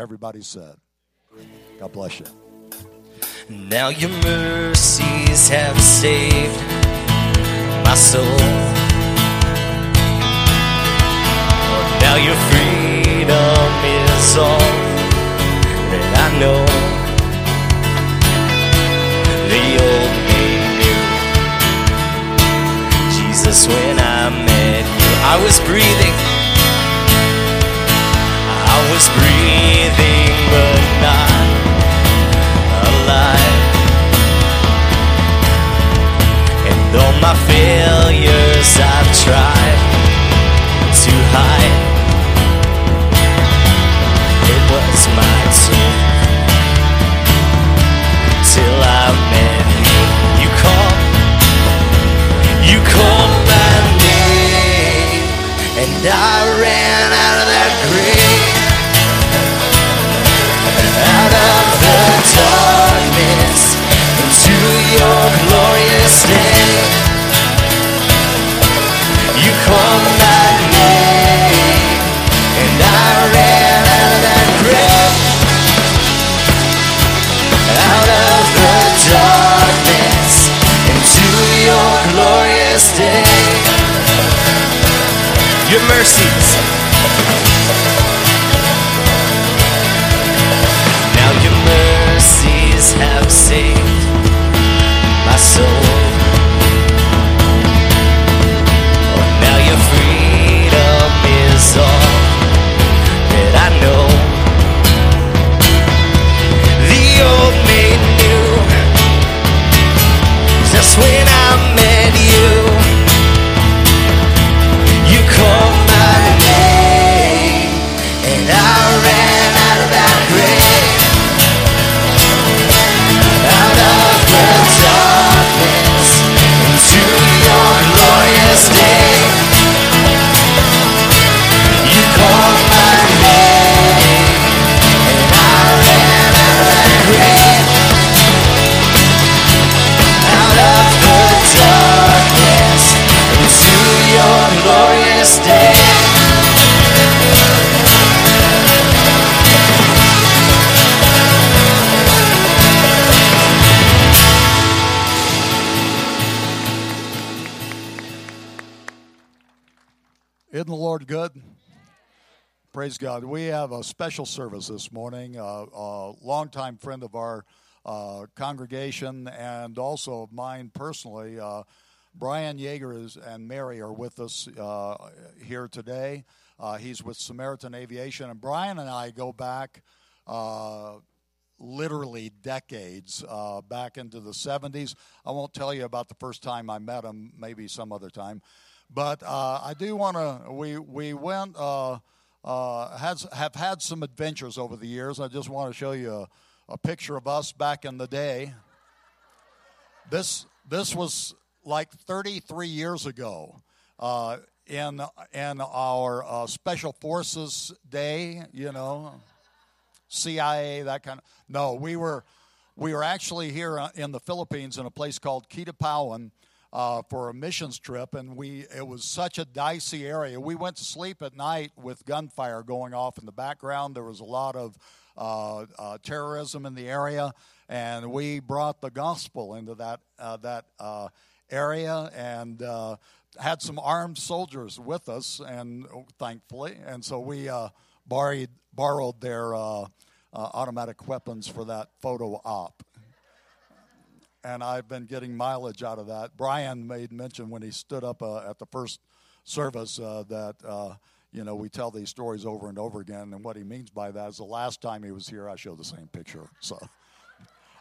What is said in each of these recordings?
Everybody said, God bless you. Now your mercies have saved my soul. Now your freedom is all that I know. The old me knew Jesus when I met you. I was breathing. I was breathing, but not alive. And my failures I've tried to hide. It was my till I met you. You called, you called my name, and I ran Mercies. Isn't the Lord good? Praise God. We have a special service this morning. Uh, a longtime friend of our uh, congregation and also of mine personally, uh, Brian Yeager is, and Mary are with us uh, here today. Uh, he's with Samaritan Aviation, and Brian and I go back uh, literally decades back into the 70s. I won't tell you about the first time I met him, maybe some other time. But uh, I do want to, we, we went, uh, uh, has, have had some adventures over the years. I just want to show you a, a picture of us back in the day. This, this was like 33 years ago. Uh, in in our uh, special forces day, you know, CIA, that kind of. No, we were we were actually here uh, in the Philippines in a place called Kidapawan uh, for a missions trip, and we it was such a dicey area. We went to sleep at night with gunfire going off in the background. There was a lot of uh, uh, terrorism in the area, and we brought the gospel into that uh, that uh, area and uh, had some armed soldiers with us, and thankfully, and so we borrowed borrowed their automatic weapons for that photo op. And I've been getting mileage out of that. Brian made mention when he stood up uh, at the first service uh, that uh, you know we tell these stories over and over again, and what he means by that is the last time he was here, I showed the same picture. So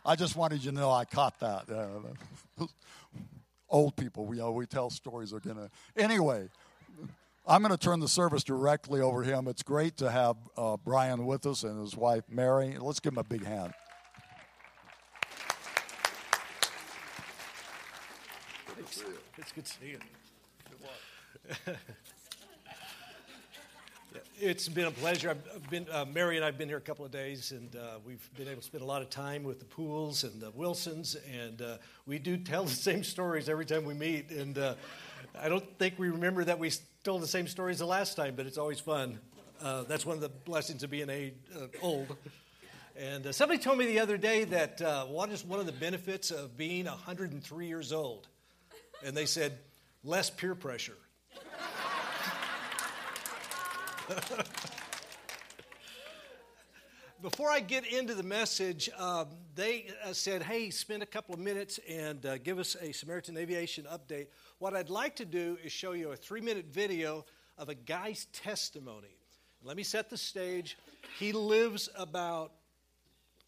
I just wanted you to know I caught that. Uh, old people, we, you know, we tell stories are gonna. Anyway, I'm going to turn the service directly over him. It's great to have uh, Brian with us and his wife Mary. Let's give him a big hand. It's, good to see you. It's been a pleasure. I've I've been, uh, Mary and I have been here a couple of days, and uh, we've been able to spend a lot of time with the Pools and the Wilsons, and uh, we do tell the same stories every time we meet. And uh, I don't think we remember that we told the same stories the last time, but it's always fun. Uh, that's one of the blessings of being a, uh, old. And uh, somebody told me the other day that uh, what is one of the benefits of being 103 years old? And they said, less peer pressure. Before I get into the message, um, they uh, said, hey, spend a couple of minutes and uh, give us a Samaritan Aviation update. What I'd like to do is show you a three minute video of a guy's testimony. Let me set the stage. He lives about,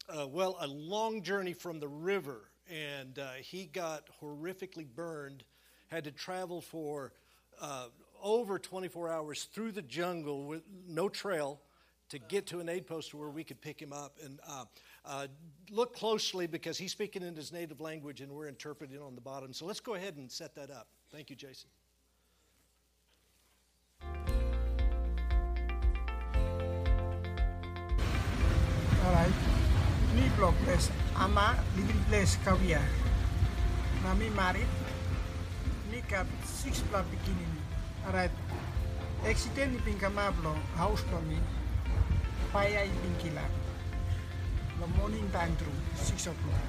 uh, well, a long journey from the river, and uh, he got horrifically burned, had to travel for uh, over 24 hours through the jungle with no trail to get to an aid post where we could pick him up. And uh, uh, look closely because he's speaking in his native language and we're interpreting on the bottom. So let's go ahead and set that up. Thank you, Jason. Alright. Ni Flores ama Lindres Kawia. Nami marit nikap six pla Right. arat di ipin kamablo house kami. paya ipin kila lo morning time through six o'clock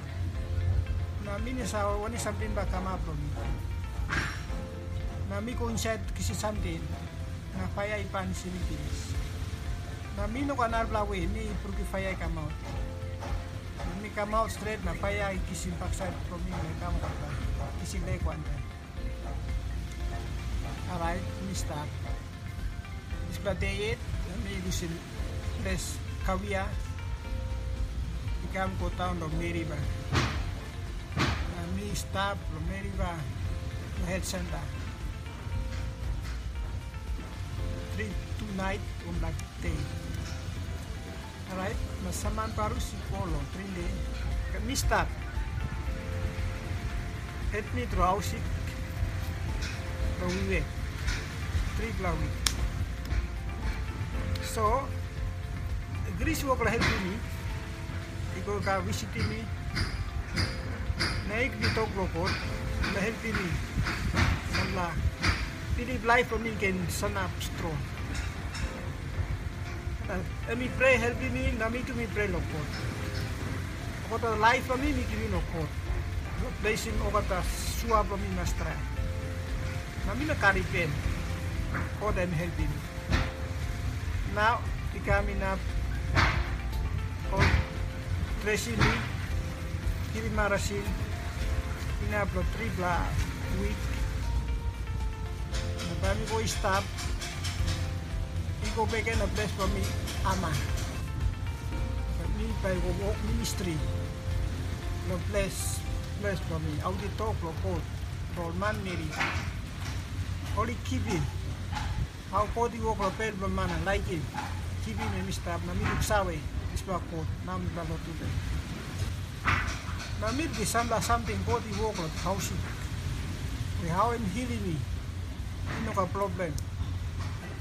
nami ni wani sampin ba kamablo ni nami konsep kisi sampin na paya ipan sinipinis nami no kanar blawe ni purki paya kamot out. Mi come out straight na faya kisim backside from me na come kata. Kisim le kwanta. Alright, mi start. Is day it, mi lusin place kawia. Ikam ko town of Meriba. Na mi stop from Meriba to head center. Three, two night on that day. Alright, masaman baru si Polo, trinde. Kami start. Help me through house it. Rawiwe. Three glawi. So, Greece work lah help me. Iko ka visit me. Naik di tok lokot. La help me. Sanla. Pili life for me can sanap strong. Emi pray help me, nami to me pray lokot. Okota life for me, mi kimi lokot. Placing okota suwa for me mastra. Nami na karipen. O them help me. Now, ikami na o tracing me. Kiri marasin. Inaplo tripla week. Nabami ko stop. Iko bigay na bless for me, ama. For me, by walk ministry. No bless, bless for me. Audito, klokot. Rolman, Mary. Oli kibin. How kodi wo klopel bamana, like it. Kibin na mistab, na mi luksawe. Ispa kot, na mi balo tuloy. Na mi gisamba something kodi wo klop, house it. We how am healing me. Ino ka problem.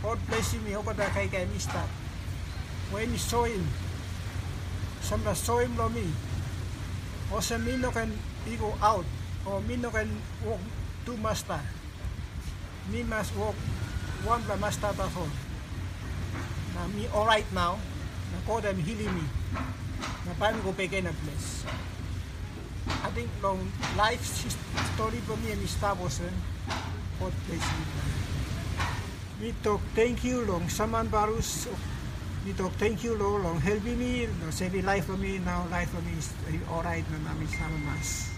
God bless me, ako da kay kay mista. When you saw him, sambra saw him lo me. O sa mino can go out, o mino can walk two master. Me must walk one by master tahon. Na me alright now, na God am healing me. Na go back in a place. I think long life story for me and Mr. Bosen, God bless me. We talk thank you long saman barus. We talk thank you long long helping me. No saving life for me now life for me is alright na namin sama mas.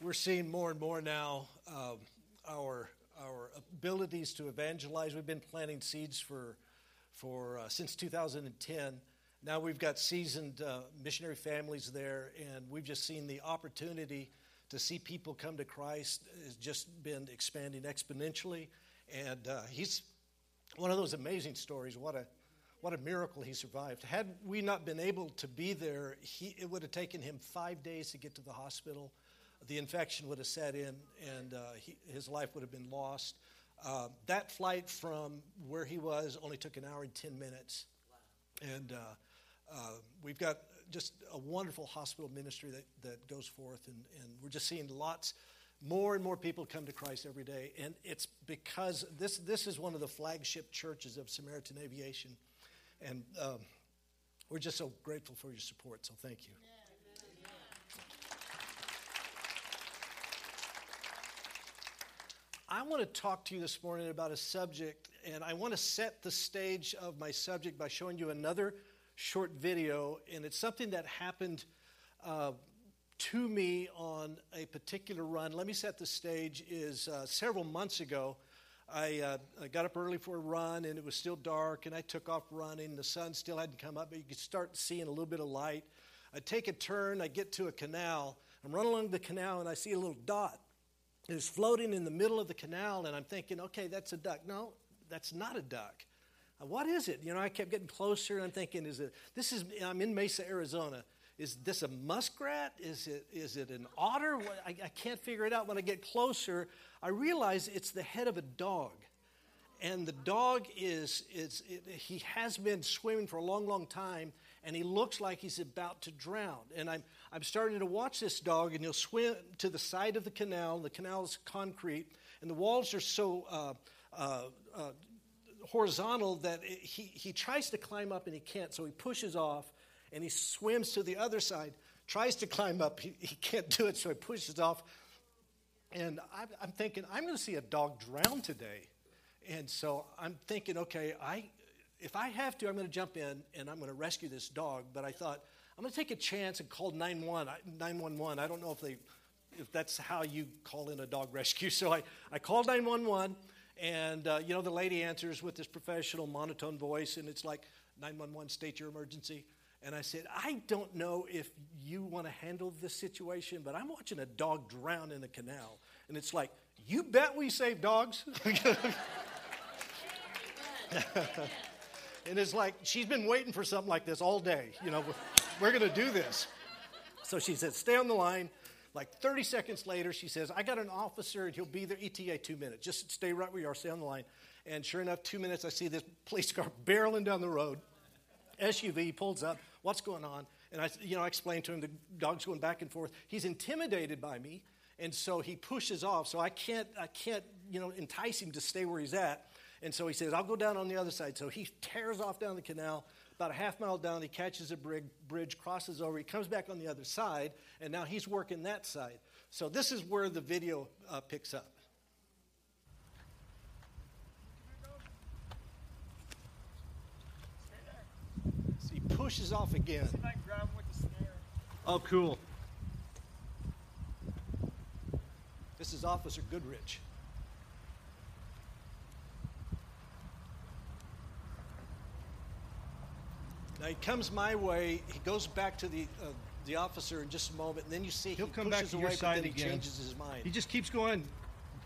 We're seeing more and more now um, our our abilities to evangelize. We've been planting seeds for for uh, since 2010. Now we've got seasoned uh, missionary families there, and we've just seen the opportunity to see people come to Christ has just been expanding exponentially. And uh, he's one of those amazing stories. What a what a miracle he survived. Had we not been able to be there, he, it would have taken him five days to get to the hospital. The infection would have set in, and uh, he, his life would have been lost. Uh, that flight from where he was only took an hour and 10 minutes. And uh, uh, we've got just a wonderful hospital ministry that, that goes forth, and, and we're just seeing lots more and more people come to Christ every day, and it's because this this is one of the flagship churches of Samaritan Aviation, and um, we're just so grateful for your support. So thank you. I want to talk to you this morning about a subject, and I want to set the stage of my subject by showing you another short video, and it's something that happened uh, to me on a particular run. Let me set the stage. Is uh, several months ago, I, uh, I got up early for a run, and it was still dark, and I took off running. The sun still hadn't come up, but you could start seeing a little bit of light. I take a turn, I get to a canal. I'm running along the canal, and I see a little dot It is floating in the middle of the canal, and I'm thinking, okay, that's a duck. No, that's not a duck. Uh, what is it? You know, I kept getting closer, and I'm thinking, is it? This is. I'm in Mesa, Arizona. Is this a muskrat? Is it? Is it an otter? I, I can't figure it out. When I get closer, I realize it's the head of a dog, and the dog is is it, he has been swimming for a long, long time, and he looks like he's about to drown. And I'm I'm starting to watch this dog, and he'll swim to the side of the canal. The canal is concrete, and the walls are so uh, uh, uh, horizontal that he, he tries to climb up and he can't, so he pushes off and he swims to the other side, tries to climb up, he, he can't do it, so he pushes off. And I'm, I'm thinking, I'm going to see a dog drown today. And so I'm thinking, okay, I, if I have to, I'm going to jump in and I'm going to rescue this dog. But I thought, I'm going to take a chance and call 911. I don't know if they if that's how you call in a dog rescue. So I, I called 911, and uh, you know the lady answers with this professional monotone voice, and it's like 911, state your emergency. And I said, I don't know if you want to handle this situation, but I'm watching a dog drown in a canal, and it's like, you bet we save dogs. and it's like she's been waiting for something like this all day. You know, we're going to do this. So she said, stay on the line. Like 30 seconds later, she says, I got an officer and he'll be there ETA two minutes. Just stay right where you are, stay on the line. And sure enough, two minutes, I see this police car barreling down the road. SUV pulls up. What's going on? And I, you know, I explained to him the dog's going back and forth. He's intimidated by me, and so he pushes off. So I can't, I can't, you know, entice him to stay where he's at. And so he says, I'll go down on the other side. So he tears off down the canal. About a half mile down, he catches a bridge, crosses over, he comes back on the other side, and now he's working that side. So this is where the video uh, picks up. So he pushes off again. Oh, cool. This is Officer Goodrich. Now he comes my way. He goes back to the uh, the officer in just a moment, and then you see He'll he come back pushes to away, your but side then he again. changes his mind. He just keeps going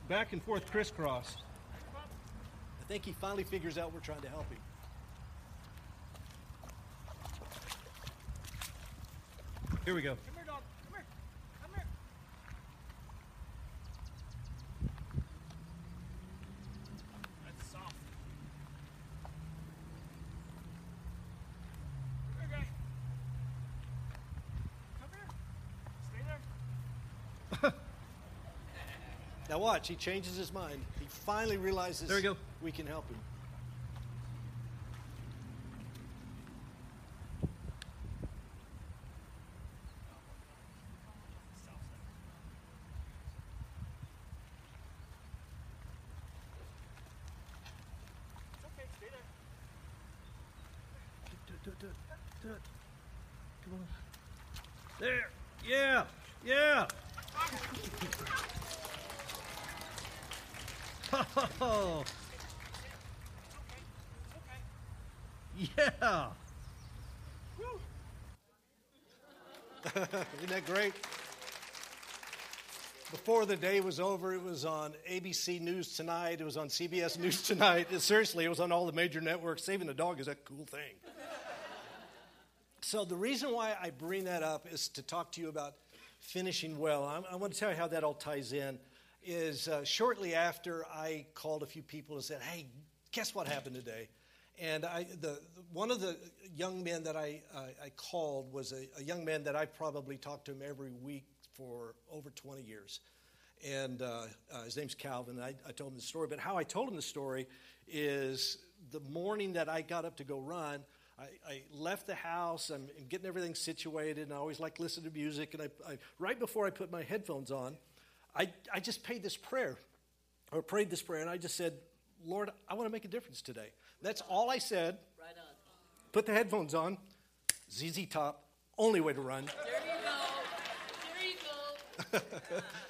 back and forth crisscross. I think he finally figures out we're trying to help him. Here we go. Come here, dog. Come here. Come here. That's soft. Come here, guy. Come here. Stay there. Now watch, he changes his mind. He finally realizes There we go. we can help him. It's okay. Stay there. Do it, do it, do it, do it. Come on. There. Yeah. Yeah. Oh. Yeah. Isn't that great? Before the day was over, it was on ABC News Tonight. It was on CBS News Tonight. It- seriously, it was on all the major networks. Saving the dog is a cool thing. So, the reason why I bring that up is to talk to you about finishing well. I, I want to tell you how that all ties in. Is uh, shortly after I called a few people and said, "Hey, guess what happened today?" And I, the, one of the young men that I, uh, I called was a, a young man that I probably talked to him every week for over 20 years. and uh, uh, his name's Calvin. I, I told him the story, but how I told him the story is the morning that I got up to go run. I, I left the house. I'm getting everything situated, and I always like listen to music. And I, I, right before I put my headphones on, I, I just paid this prayer, or prayed this prayer, and I just said, Lord, I want to make a difference today. That's all I said. Right on. Put the headphones on. ZZ Top, only way to run. There you go. There you go.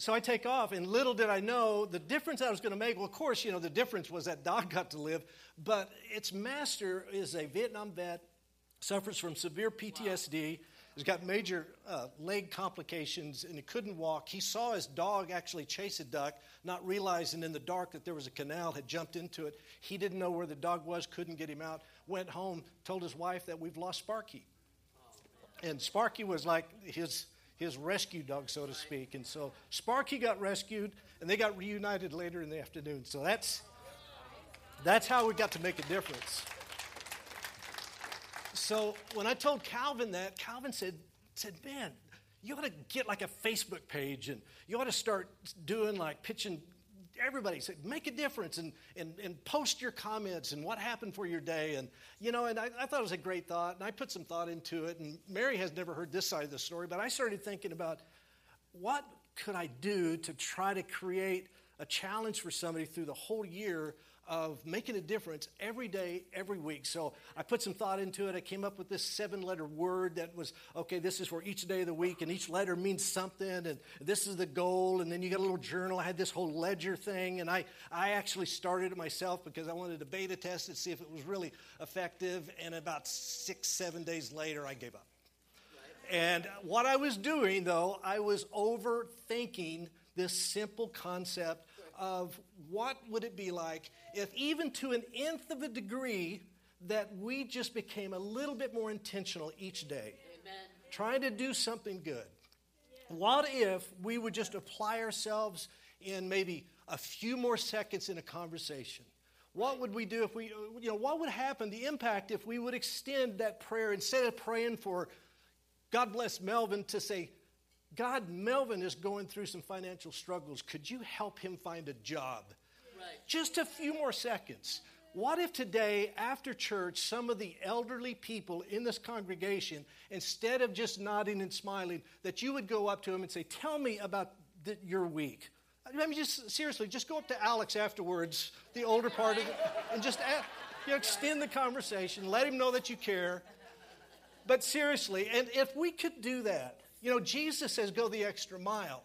So I take off, and little did I know the difference I was going to make. Well, of course, you know, the difference was that dog got to live, but its master is a Vietnam vet, suffers from severe PTSD, has got major uh, leg complications, and he couldn't walk. He saw his dog actually chase a duck, not realizing in the dark that there was a canal, had jumped into it. He didn't know where the dog was, couldn't get him out, went home, told his wife that we've lost Sparky. And Sparky was like his his rescue dog, so to speak. And so Sparky got rescued, and they got reunited later in the afternoon. So that's that's how we got to make a difference. So when I told Calvin that, Calvin said, said, man, you ought to get like a Facebook page and you ought to start doing like pitching everybody. Say make a difference and, and, and post your comments and what happened for your day. And you know and I, I, thought it was a great thought and i put some thought into it and mary has never heard this side of the story but i started thinking about what could i do to try to create a challenge for somebody through the whole year of making a difference every day, every week. So I put some thought into it. I came up with this seven letter word that was okay, this is for each day of the week, and each letter means something, and this is the goal. And then you got a little journal. I had this whole ledger thing, and I, I actually started it myself because I wanted to beta test it, see if it was really effective. And about six, seven days later, I gave up. And what I was doing, though, I was overthinking this simple concept of what would it be like if even to an nth of a degree that we just became a little bit more intentional each day. Amen. trying to do something good. What if we would just apply ourselves in maybe a few more seconds in a conversation? What would we do if we you know what would happen the impact if we would extend that prayer instead of praying for god bless melvin to say God, Melvin is going through some financial struggles. Could you help him find a job? Right. Just a few more seconds. What if today, after church, some of the elderly people in this congregation, instead of just nodding and smiling, that you would go up to them and say, Tell me about the, your week? I mean, just seriously, just go up to Alex afterwards, the older part of it, and just ask, you know, extend the conversation, let him know that you care. But seriously, and if we could do that, you know, Jesus says go the extra mile.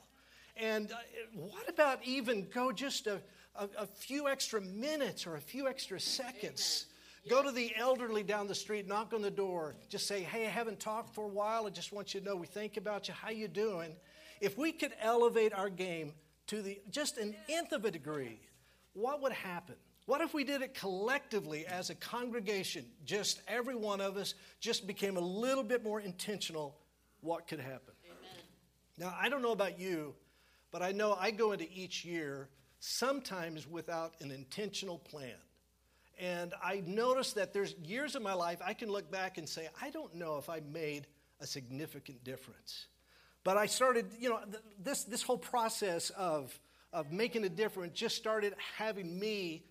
And uh, what about even go just a, a, a, few extra minutes or a few extra seconds? Go to the elderly down the street, knock on the door, just say, "Hey, I haven't talked for a while. I just want you to know we think about you. How you doing?" If we could elevate our game to the just an nth of a degree, what would happen? What if we did it collectively as a congregation? Just every one of us just became a little bit more intentional what could happen. Amen. Now, I don't know about you, but I know I go into each year sometimes without an intentional plan. And I notice that there's years of my life I can look back and say, I don't know if I made a significant difference. But I started, you know, th- this, this whole process of, of making a difference just started having me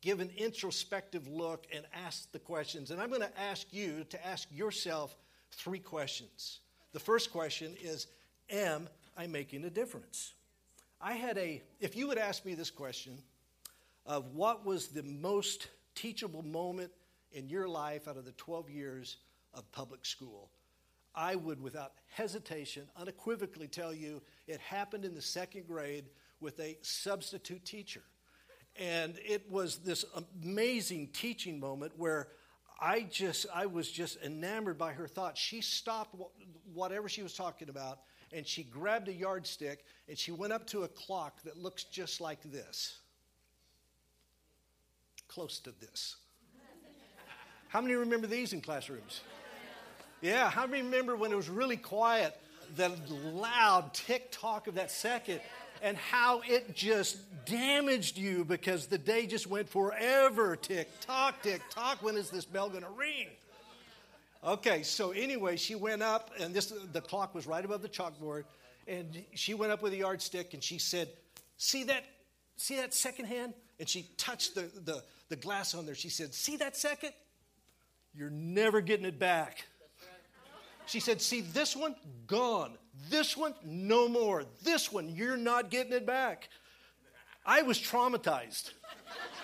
give an introspective look and ask the questions. And I'm going to ask you to ask yourself three questions. The first question is Am I making a difference? I had a, if you would ask me this question of what was the most teachable moment in your life out of the 12 years of public school, I would, without hesitation, unequivocally tell you it happened in the second grade with a substitute teacher. And it was this amazing teaching moment where I just, I was just enamored by her thoughts. She stopped whatever she was talking about, and she grabbed a yardstick and she went up to a clock that looks just like this. Close to this. How many remember these in classrooms? Yeah, how many remember when it was really quiet, the loud tick tock of that second, and how it just damaged you because the day just went forever tick tock, tick tock. When is this bell going to ring? Okay, so anyway, she went up, and this the clock was right above the chalkboard, And she went up with a yardstick and she said, See that, see that second hand? And she touched the, the, the glass on there. She said, See that second? You're never getting it back. She said, See, this one, gone. This one, no more. This one, you're not getting it back. I was traumatized.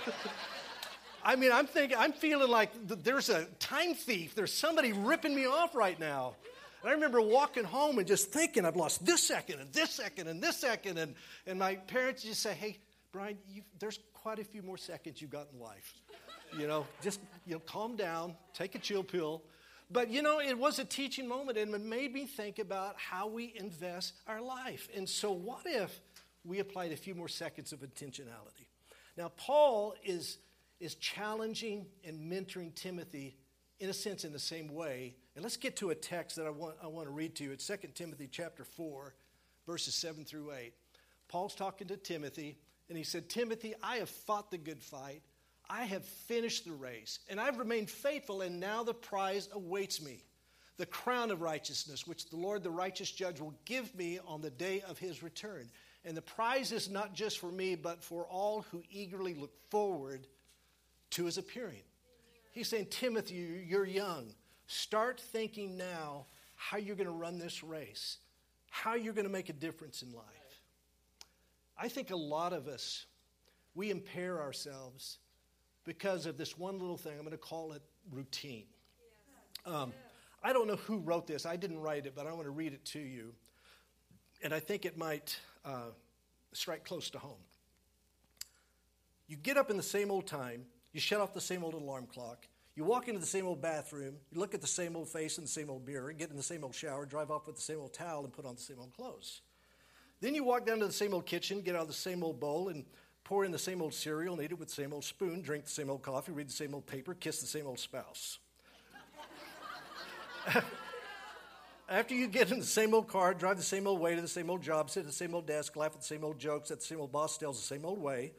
I mean, I'm thinking, I'm feeling like th- there's a time thief. There's somebody ripping me off right now. And I remember walking home and just thinking, I've lost this second and this second and this second. And, and my parents just say, hey, Brian, there's quite a few more seconds you've got in life. You know, just you know, calm down, take a chill pill. But you know, it was a teaching moment and it made me think about how we invest our life. And so, what if we applied a few more seconds of intentionality? Now, Paul is, is challenging and mentoring Timothy in a sense in the same way. And let's get to a text that I want, I want to read to you. It's 2 Timothy chapter 4, verses 7 through 8. Paul's talking to Timothy, and he said, Timothy, I have fought the good fight. I have finished the race, and I've remained faithful, and now the prize awaits me the crown of righteousness, which the Lord, the righteous judge, will give me on the day of his return. And the prize is not just for me, but for all who eagerly look forward to his appearing. He's saying, Timothy, you're young. Start thinking now how you're going to run this race, how you're going to make a difference in life. I think a lot of us, we impair ourselves because of this one little thing. I'm going to call it routine. Um, I don't know who wrote this. I didn't write it, but I want to read it to you. And I think it might uh, strike close to home. You get up in the same old time, you shut off the same old alarm clock, you walk into the same old bathroom, you look at the same old face in the same old mirror, get in the same old shower, drive off with the same old towel, and put on the same old clothes. Then you walk down to the same old kitchen, get out of the same old bowl, and pour in the same old cereal, and eat it with the same old spoon, drink the same old coffee, read the same old paper, kiss the same old spouse. After you get in the same old car, drive the same old way to the same old job, sit at the same old desk, laugh at the same old jokes that the same old boss tells the same old way,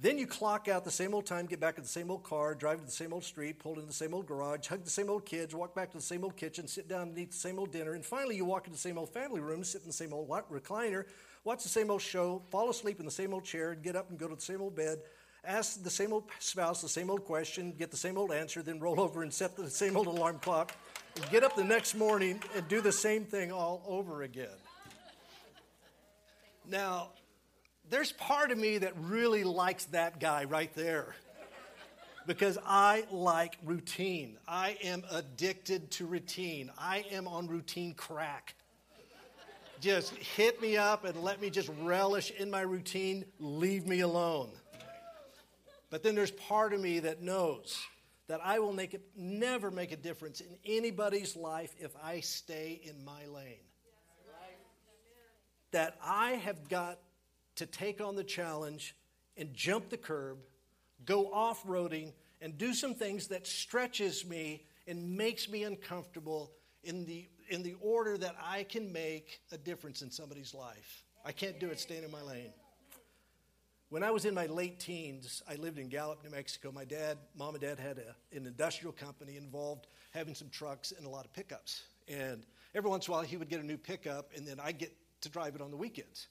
then you clock out the same old time, get back in the same old car, drive to the same old street, pull in the same old garage, hug the same old kids, walk back to the same old kitchen, sit down and eat the same old dinner, and finally you walk into the same old family room, sit in the same old recliner, watch the same old show, fall asleep in the same old chair, and get up and go to the same old bed, ask the same old spouse the same old question, get the same old answer, then roll over and set the same old alarm clock, get up the next morning and do the same thing all over again. Now, there's part of me that really likes that guy right there because I like routine. I am addicted to routine. I am on routine crack. Just hit me up and let me just relish in my routine. Leave me alone. But then there's part of me that knows that I will make it, never make a difference in anybody's life if I stay in my lane. That I have got to take on the challenge and jump the curb, go off roading, and do some things that stretches me and makes me uncomfortable in the, in the order that I can make a difference in somebody's life. I can't do it staying in my lane. When I was in my late teens, I lived in Gallup, New Mexico. My dad, mom and dad had a, an industrial company involved having some trucks and a lot of pickups. And every once in a while, he would get a new pickup, and then I get to drive it on the weekends.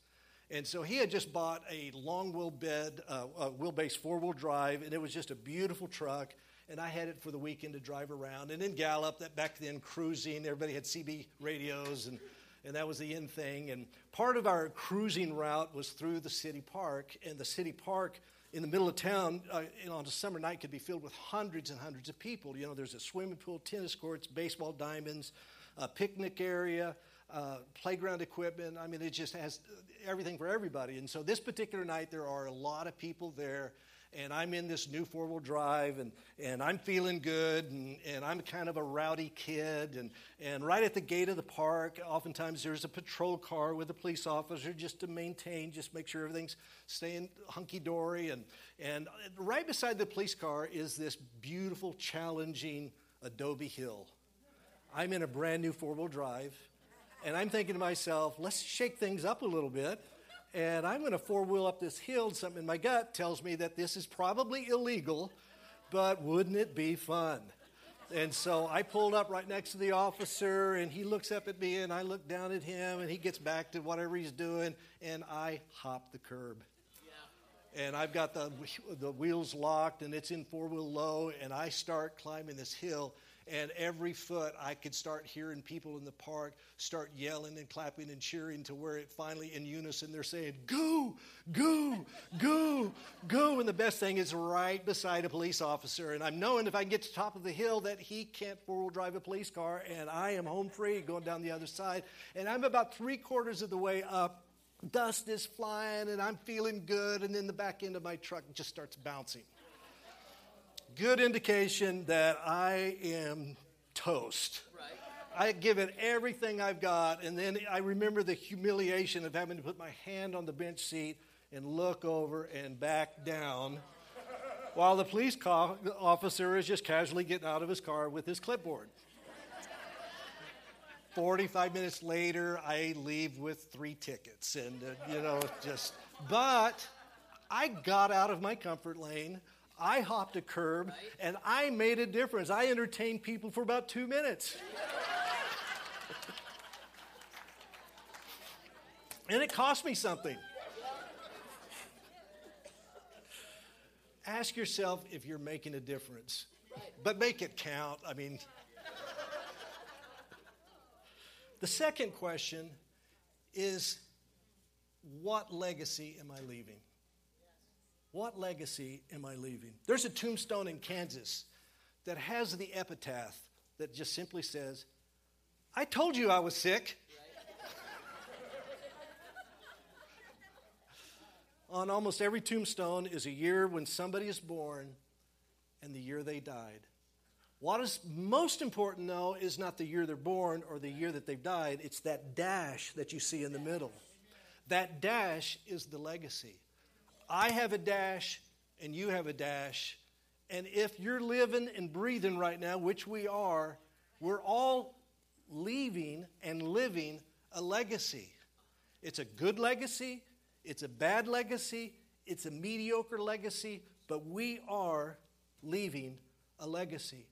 And so he had just bought a long wheel bed, uh, wheelbase four wheel drive, and it was just a beautiful truck. And I had it for the weekend to drive around. And in Gallup, that back then cruising, everybody had CB radios, and, and that was the in thing. And part of our cruising route was through the city park, and the city park in the middle of town uh, you know, on a summer night could be filled with hundreds and hundreds of people. You know, there's a swimming pool, tennis courts, baseball diamonds, a picnic area, uh, playground equipment. I mean, it just has everything for everybody. And so this particular night, there are a lot of people there. And I'm in this new four wheel drive, and, and I'm feeling good, and, and I'm kind of a rowdy kid. And, and right at the gate of the park, oftentimes there's a patrol car with a police officer just to maintain, just make sure everything's staying hunky dory. And, and right beside the police car is this beautiful, challenging Adobe Hill. I'm in a brand new four wheel drive and I'm thinking to myself, let's shake things up a little bit. And I'm going to four wheel up this hill. Something in my gut tells me that this is probably illegal, but wouldn't it be fun? And so I pulled up right next to the officer, and he looks up at me, and I look down at him, and he gets back to whatever he's doing, and I hop the curb. And I've got the, the wheels locked, and it's in four wheel low, and I start climbing this hill. And every foot, I could start hearing people in the park start yelling and clapping and cheering to where it finally, in unison, they're saying, Go, go, go, go. And the best thing is right beside a police officer. And I'm knowing if I can get to the top of the hill that he can't four wheel drive a police car, and I am home free going down the other side. And I'm about three quarters of the way up. Dust is flying, and I'm feeling good. And then the back end of my truck just starts bouncing good indication that I am toast. I give it everything I've got, and then I remember the humiliation of having to put my hand on the bench seat and look over and back down while the police co- officer is just casually getting out of his car with his clipboard. 45 minutes later, I leave with three tickets, and uh, you know, just, but I got out of my comfort lane. I hopped a curb and I made a difference. I entertained people for about two minutes. and it cost me something. Ask yourself if you're making a difference, but make it count. I mean, the second question is what legacy am I leaving? What legacy am I leaving? There's a tombstone in Kansas that has the epitaph that just simply says, I told you I was sick. On almost every tombstone is a year when somebody is born and the year they died. What is most important, though, is not the year they're born or the year that they've died, it's that dash that you see in the middle. That dash is the legacy. I have a dash and you have a dash. And if you're living and breathing right now, which we are, we're all leaving and living a legacy. It's a good legacy, it's a bad legacy, it's a mediocre legacy, but we are leaving a legacy.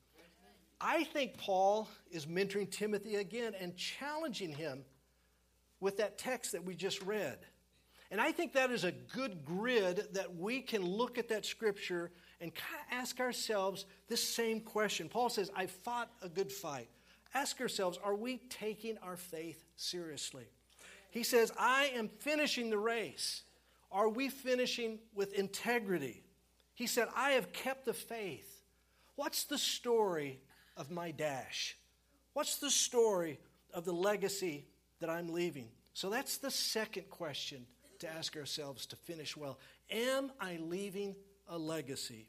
I think Paul is mentoring Timothy again and challenging him with that text that we just read. And I think that is a good grid that we can look at that scripture and kind of ask ourselves this same question. Paul says, I fought a good fight. Ask ourselves, are we taking our faith seriously? He says, I am finishing the race. Are we finishing with integrity? He said, I have kept the faith. What's the story of my dash? What's the story of the legacy that I'm leaving? So that's the second question to ask ourselves to finish well. Am I leaving a legacy?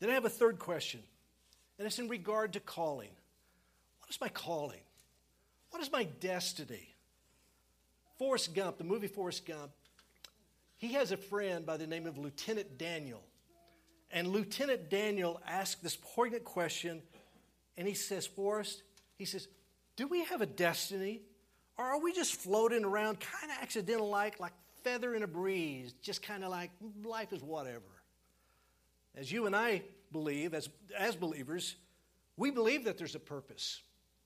Then I have a third question, and it's in regard to calling. What is my calling? What is my destiny? Forrest Gump, the movie Forrest Gump, he has a friend by the name of Lieutenant Daniel. And Lieutenant Daniel asked this poignant question, and he says, Forrest, he says, Do we have a destiny? Or are we just floating around kind of accidental like, like feather in a breeze, just kind of like life is whatever? As you and I believe, as, as believers, we believe that there's a purpose,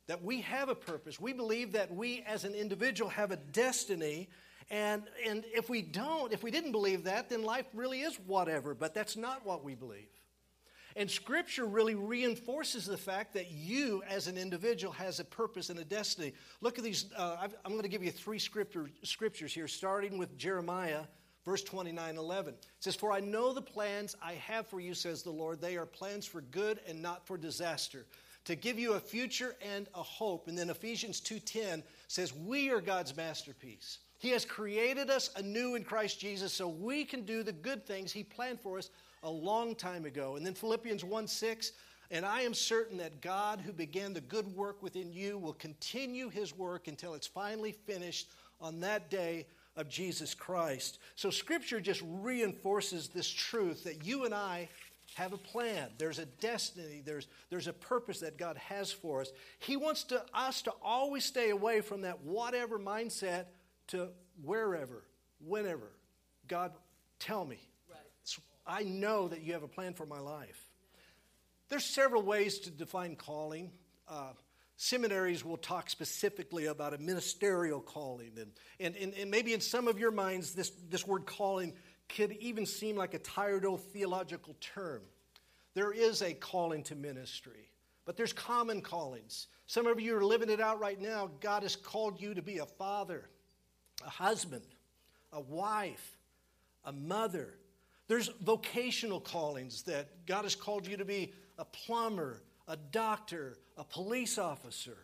that we have a purpose. We believe that we as an individual have a destiny. And, and if we don't, if we didn't believe that, then life really is whatever. But that's not what we believe. And Scripture really reinforces the fact that you, as an individual, has a purpose and a destiny. Look at these. Uh, I'm going to give you three scripture, scriptures here, starting with Jeremiah, verse 29 11. It says, For I know the plans I have for you, says the Lord. They are plans for good and not for disaster, to give you a future and a hope. And then Ephesians 2:10 says, We are God's masterpiece. He has created us anew in Christ Jesus so we can do the good things He planned for us a long time ago. And then Philippians 1 6, and I am certain that God, who began the good work within you, will continue his work until it's finally finished on that day of Jesus Christ. So Scripture just reinforces this truth that you and I have a plan. There's a destiny. There's, there's a purpose that God has for us. He wants to, us to always stay away from that whatever mindset to wherever, whenever. God, tell me. I know that you have a plan for my life. There's several ways to define calling. Uh, seminaries will talk specifically about a ministerial calling. And, and, and, and maybe in some of your minds, this, this word calling could even seem like a tired old theological term. There is a calling to ministry, but there's common callings. Some of you are living it out right now. God has called you to be a father, a husband, a wife, a mother. There's vocational callings that God has called you to be a plumber, a doctor, a police officer.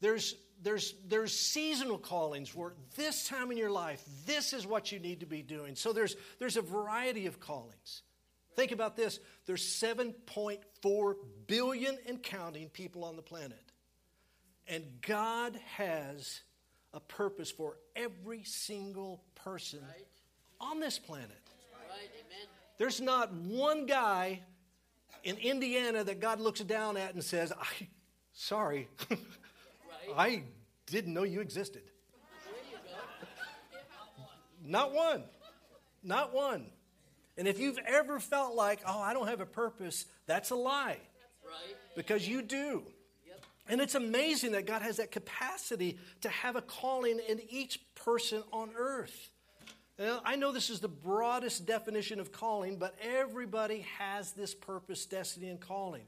There's, there's, there's seasonal callings where this time in your life, this is what you need to be doing. So there's, there's a variety of callings. Think about this there's 7.4 billion and counting people on the planet. And God has a purpose for every single person Right. on this planet. There's not one guy in Indiana that God looks down at and says, I, sorry, I didn't know you existed. Not one. Not one. And if you've ever felt like, oh, I don't have a purpose, that's a lie. Because you do. And it's amazing that God has that capacity to have a calling in each person on earth. I know this is the broadest definition of calling, but everybody has this purpose, destiny, and calling.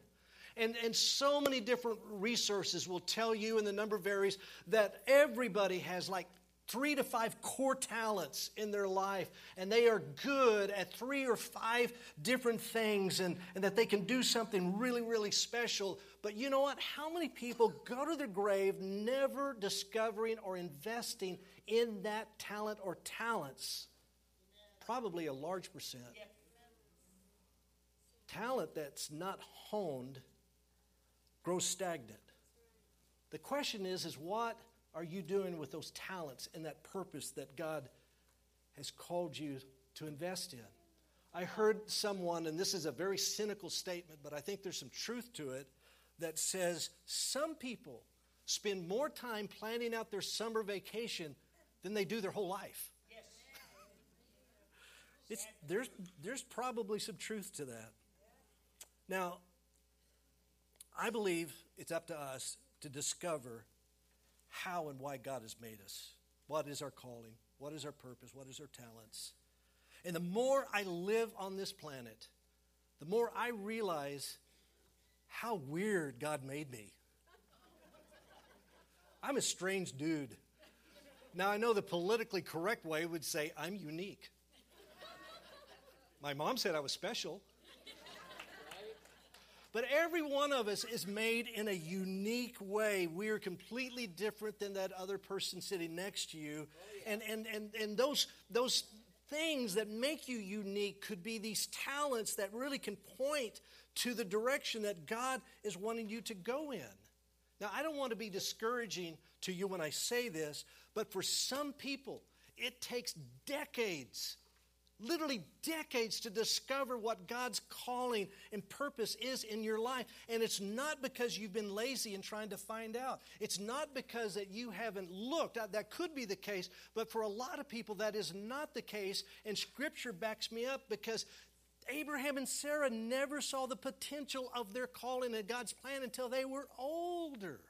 And, and so many different resources will tell you, and the number varies, that everybody has like three to five core talents in their life, and they are good at three or five different things, and, and that they can do something really, really special. But you know what? How many people go to their grave never discovering or investing in that talent or talents? Probably a large percent. Talent that's not honed grows stagnant. The question is, is what are you doing with those talents and that purpose that God has called you to invest in? I heard someone, and this is a very cynical statement, but I think there's some truth to it, that says some people spend more time planning out their summer vacation than they do their whole life. It's, there's, there's probably some truth to that. Now, I believe it's up to us to discover how and why God has made us. What is our calling? What is our purpose? What is our talents? And the more I live on this planet, the more I realize how weird God made me. I'm a strange dude. Now, I know the politically correct way would say I'm unique. My mom said I was special. But every one of us is made in a unique way. We are completely different than that other person sitting next to you. And, and, and, and those, those things that make you unique could be these talents that really can point to the direction that God is wanting you to go in. Now, I don't want to be discouraging to you when I say this, but for some people, it takes decades literally decades to discover what God's calling and purpose is in your life. And it's not because you've been lazy in trying to find out. It's not because that you haven't looked. That could be the case, but for a lot of people that is not the case and scripture backs me up because Abraham and Sarah never saw the potential of their calling and God's plan until they were older.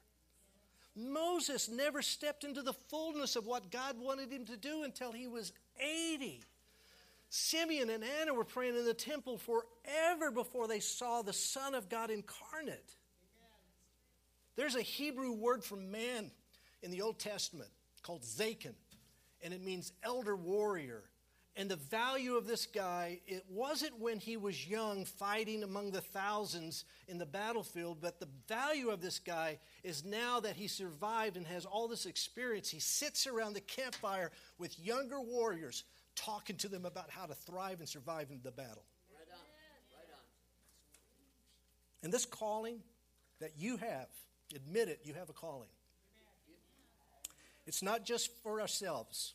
Moses never stepped into the fullness of what God wanted him to do until he was 80. Simeon and Anna were praying in the temple forever before they saw the Son of God incarnate. There's a Hebrew word for man in the Old Testament called Zakin, and it means elder warrior. And the value of this guy, it wasn't when he was young fighting among the thousands in the battlefield, but the value of this guy is now that he survived and has all this experience. He sits around the campfire with younger warriors, talking to them about how to thrive and survive in the battle. Right on. Right on. And this calling that you have, admit it, you have a calling. It's not just for ourselves.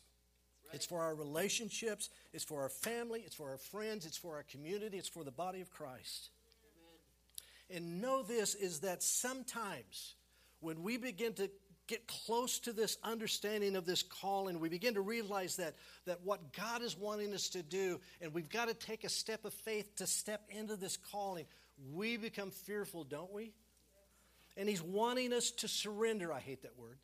It's for our relationships, it's for our family, it's for our friends, it's for our community, it's for the body of Christ. And know this is that sometimes when we begin to get close to this understanding of this calling, we begin to realize that, that what God is wanting us to do, and we've got to take a step of faith to step into this calling. we become fearful, don't we? And He's wanting us to surrender. I hate that word.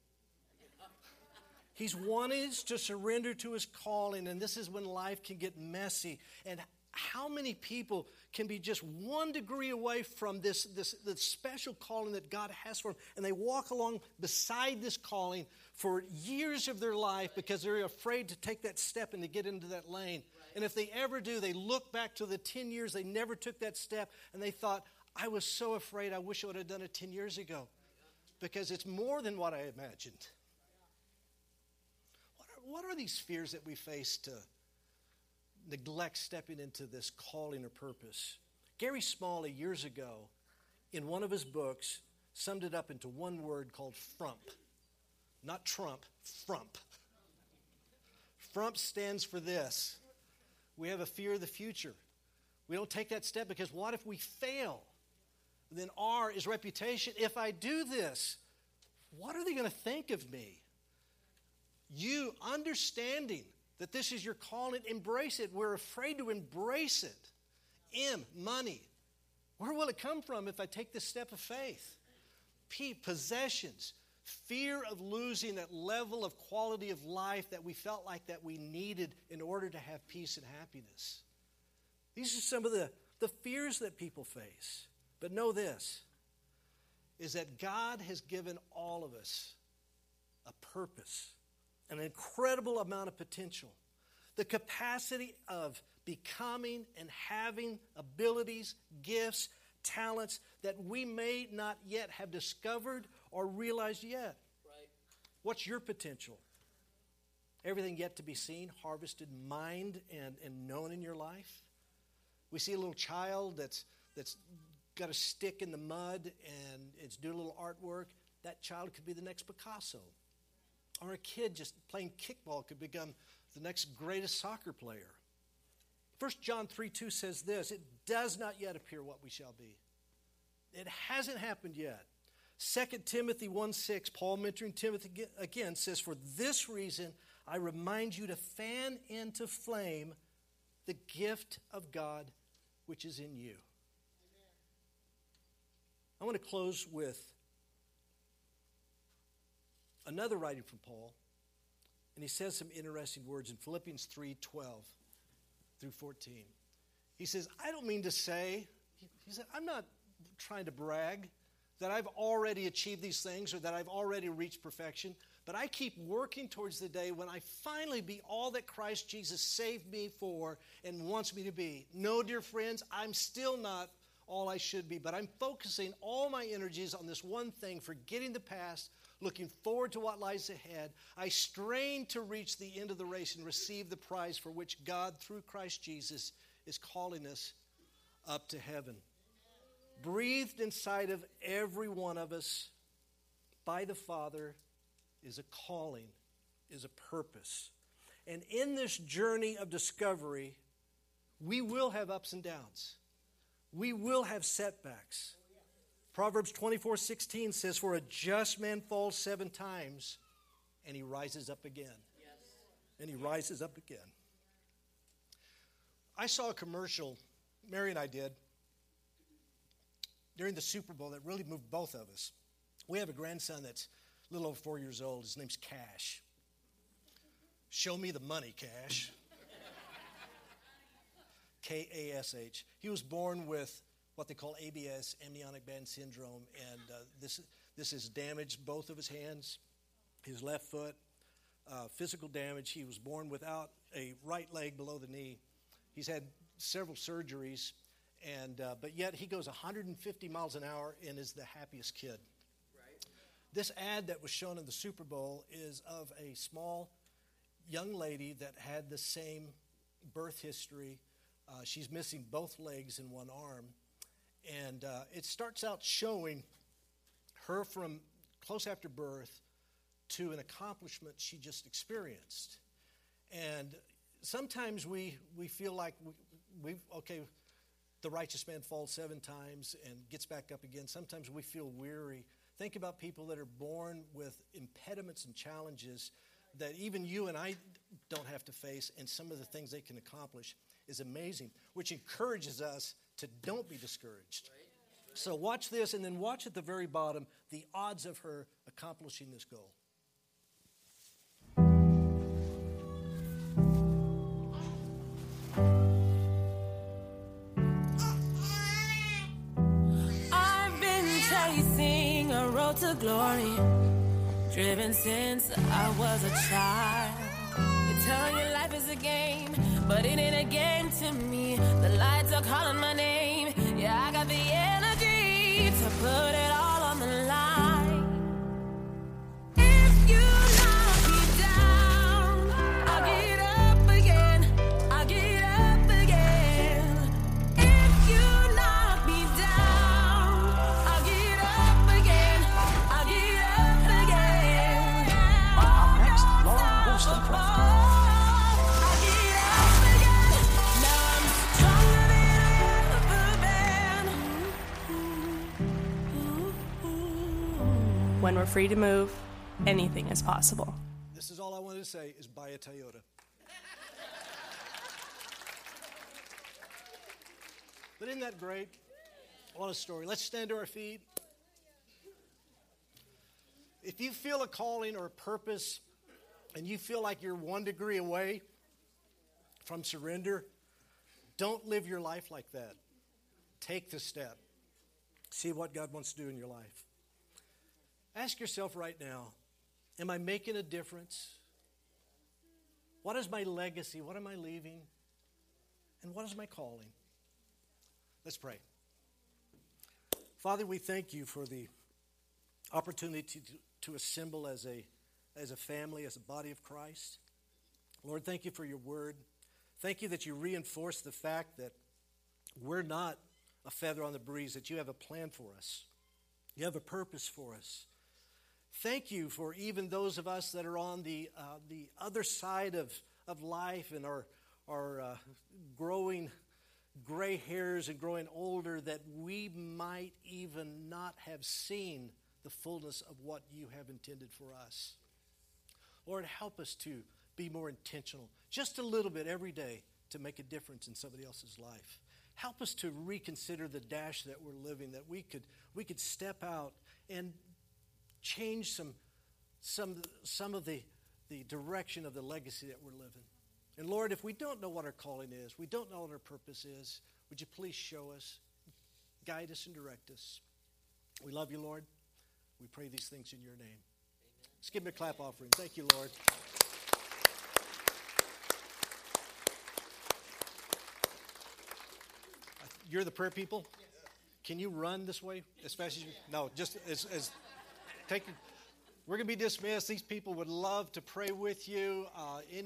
He's wanting us to surrender to His calling, and this is when life can get messy. And how many people can be just one degree away from this, this, this special calling that God has for them, and they walk along beside this calling for years of their life because they're afraid to take that step and to get into that lane. And if they ever do, they look back to the 10 years they never took that step, and they thought, I was so afraid, I wish I would have done it 10 years ago. Because it's more than what I imagined. What are, what are these fears that we face to neglect stepping into this calling or purpose? Gary Smalley, years ago, in one of his books, summed it up into one word called frump. Not Trump, frump. Frump stands for this we have a fear of the future. We don't take that step because what if we fail? Then R is reputation. If I do this, what are they going to think of me? You understanding that this is your calling, embrace it. We're afraid to embrace it. M, money. Where will it come from if I take this step of faith? P, possessions. Fear of losing that level of quality of life that we felt like that we needed in order to have peace and happiness. These are some of the, the fears that people face. But know this is that God has given all of us a purpose, an incredible amount of potential, the capacity of becoming and having abilities, gifts, talents that we may not yet have discovered or realized yet. Right. What's your potential? Everything yet to be seen, harvested, mined, and, and known in your life? We see a little child that's, that's got a stick in the mud and it's doing a little artwork. That child could be the next Picasso. Or a kid just playing kickball could become the next greatest soccer player. 1 John 3 2 says this It does not yet appear what we shall be. It hasn't happened yet. 2 Timothy 1 6, Paul mentoring Timothy again, says, For this reason, I remind you to fan into flame the gift of God which is in you. I want to close with another writing from Paul, and he says some interesting words in Philippians 3 12 through 14. He says, I don't mean to say, he said, I'm not trying to brag that I've already achieved these things or that I've already reached perfection, but I keep working towards the day when I finally be all that Christ Jesus saved me for and wants me to be. No, dear friends, I'm still not all I should be, but I'm focusing all my energies on this one thing, forgetting the past, looking forward to what lies ahead. I strain to reach the end of the race and receive the prize for which God, through Christ Jesus, is calling us up to heaven. Breathed inside of every one of us by the Father is a calling, is a purpose. And in this journey of discovery, we will have ups and downs. We will have setbacks. Proverbs 24 16 says, For a just man falls seven times and he rises up again. And he rises up again. I saw a commercial, Mary and I did, during the Super Bowl that really moved both of us. We have a grandson that's a little over four years old. His name's Cash. Show me the money, Cash. K A S H. He was born with what they call ABS, amniotic band syndrome, and uh, this, this has damaged both of his hands, his left foot, uh, physical damage. He was born without a right leg below the knee. He's had several surgeries, and, uh, but yet he goes 150 miles an hour and is the happiest kid. Right. This ad that was shown in the Super Bowl is of a small young lady that had the same birth history. Uh, she's missing both legs and one arm. And uh, it starts out showing her from close after birth to an accomplishment she just experienced. And sometimes we, we feel like we, we okay, the righteous man falls seven times and gets back up again. Sometimes we feel weary. Think about people that are born with impediments and challenges that even you and I don't have to face, and some of the things they can accomplish is amazing, which encourages us to don't be discouraged. So watch this, and then watch at the very bottom the odds of her accomplishing this goal. I've been chasing a road to glory, driven since I was a child. You tell your life is a game, but it ain't a game to me. The lights are calling my name. Yeah, I got the energy to put it we're free to move, anything is possible. This is all I wanted to say is buy a Toyota. but isn't that great? What a story. Let's stand to our feet. If you feel a calling or a purpose and you feel like you're one degree away from surrender, don't live your life like that. Take the step. See what God wants to do in your life. Ask yourself right now Am I making a difference? What is my legacy? What am I leaving? And what is my calling? Let's pray. Father, we thank you for the opportunity to, to assemble as a, as a family, as a body of Christ. Lord, thank you for your word. Thank you that you reinforce the fact that we're not a feather on the breeze, that you have a plan for us, you have a purpose for us. Thank you for even those of us that are on the, uh, the other side of, of life and are, are uh, growing gray hairs and growing older, that we might even not have seen the fullness of what you have intended for us. Lord, help us to be more intentional, just a little bit every day, to make a difference in somebody else's life. Help us to reconsider the dash that we're living, that we could, we could step out and change some, some, some of the, the direction of the legacy that we're living. And Lord, if we don't know what our calling is, we don't know what our purpose is, would you please show us, guide us, and direct us? We love you, Lord. We pray these things in your name. Let's give him a clap offering. Thank you, Lord. Uh, you're the prayer people? Can you run this way as fast as you? No, just as, as take. We're going to be dismissed. These people would love to pray with you. Uh, any